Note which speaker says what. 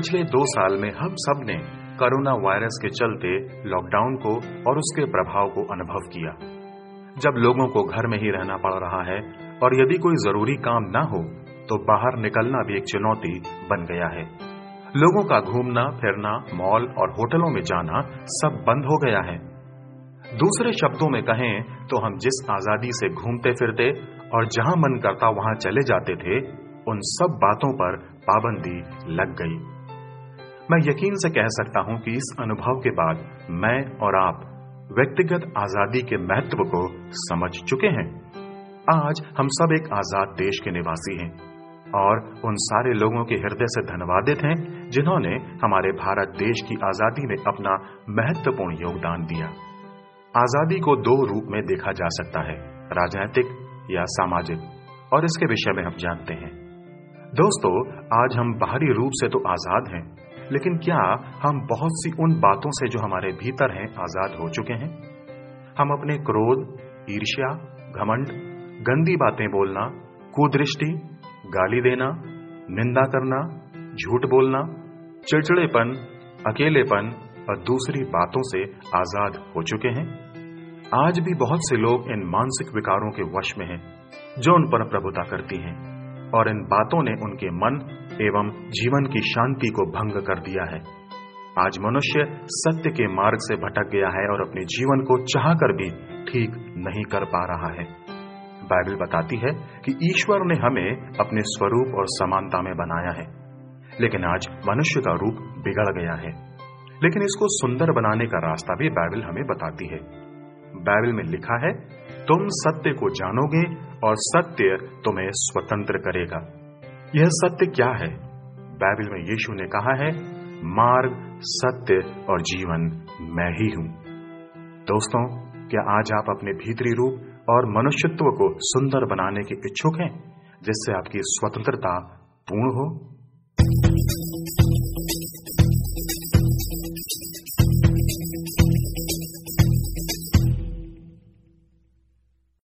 Speaker 1: पिछले दो साल में हम सबने कोरोना वायरस के चलते लॉकडाउन को और उसके प्रभाव को अनुभव किया। जब लोगों को घर में ही रहना पड़ रहा है और यदि कोई ज़रूरी काम ना हो तो बाहर निकलना भी एक चुनौती बन गया है। लोगों का घूमना, फिरना, मॉल और होटलों में जाना सब बंद हो गया है। दूसरे शब्दों में कहें तो हम जिस आज़ादी से घूमते फिरते और जहाँ मन करता वहाँ चले जाते थे, उन सब बातों पर पाबंदी लग गई। मैं यकीन से कह सकता हूँ कि इस अनुभव के बाद मैं और आप व्यक्तिगत आज़ादी के महत्व को समझ चुके हैं। आज हम सब एक आज़ाद देश के निवासी हैं और उन सारे लोगों के हृदय से धन्यवादित हैं जिन्होंने हमारे भारत देश की आज़ादी में अपना महत्वपूर्ण योगदान दिया। आज़ादी को दो रूप में देखा जा सकता है, राजनीतिक या सामाजिक, और इसके विषय में हम जानते हैं। दोस्तों, आज हम बाहरी रूप से तो आज़ाद हैं लेकिन क्या हम बहुत सी उन बातों से जो हमारे भीतर हैं आज़ाद हो चुके हैं? हम अपने क्रोध, ईर्ष्या, घमंड, गंदी बातें बोलना, कुदृष्टि, गाली देना, निंदा करना, झूठ बोलना, चिड़चिड़ेपन, अकेलेपन और दूसरी बातों से आज़ाद हो चुके हैं। आज भी बहुत से लोग इन मानसिक विकारों के वश में हैं, जो उन पर प्रभुता करती हैं और इन बातों ने उनके मन एवं जीवन की शांति को भंग कर दिया है। आज मनुष्य सत्य के मार्ग से भटक गया है और अपने जीवन को चाहकर भी ठीक नहीं कर पा रहा है। बाइबल बताती है कि ईश्वर ने हमें अपने स्वरूप और समानता में बनाया है। लेकिन आज मनुष्य का रूप बिगड़ गया है। लेकिन इसको सुंदर बनाने का रास्ता भी बाइबल हमें बताती है। बाइबल में लिखा है, तुम सत्य को जानोगे और सत्य तुम्हें स्वतंत्र करेगा। यह सत्य क्या है? बाइबल में यीशु ने कहा है, मार्ग, सत्य और जीवन मैं ही हूँ। दोस्तों, क्या आज आप अपने भीतरी रूप और मनुष्यत्व को सुंदर बनाने के इच्छुक हैं, जिससे आपकी स्वतंत्रता पूर्ण हो?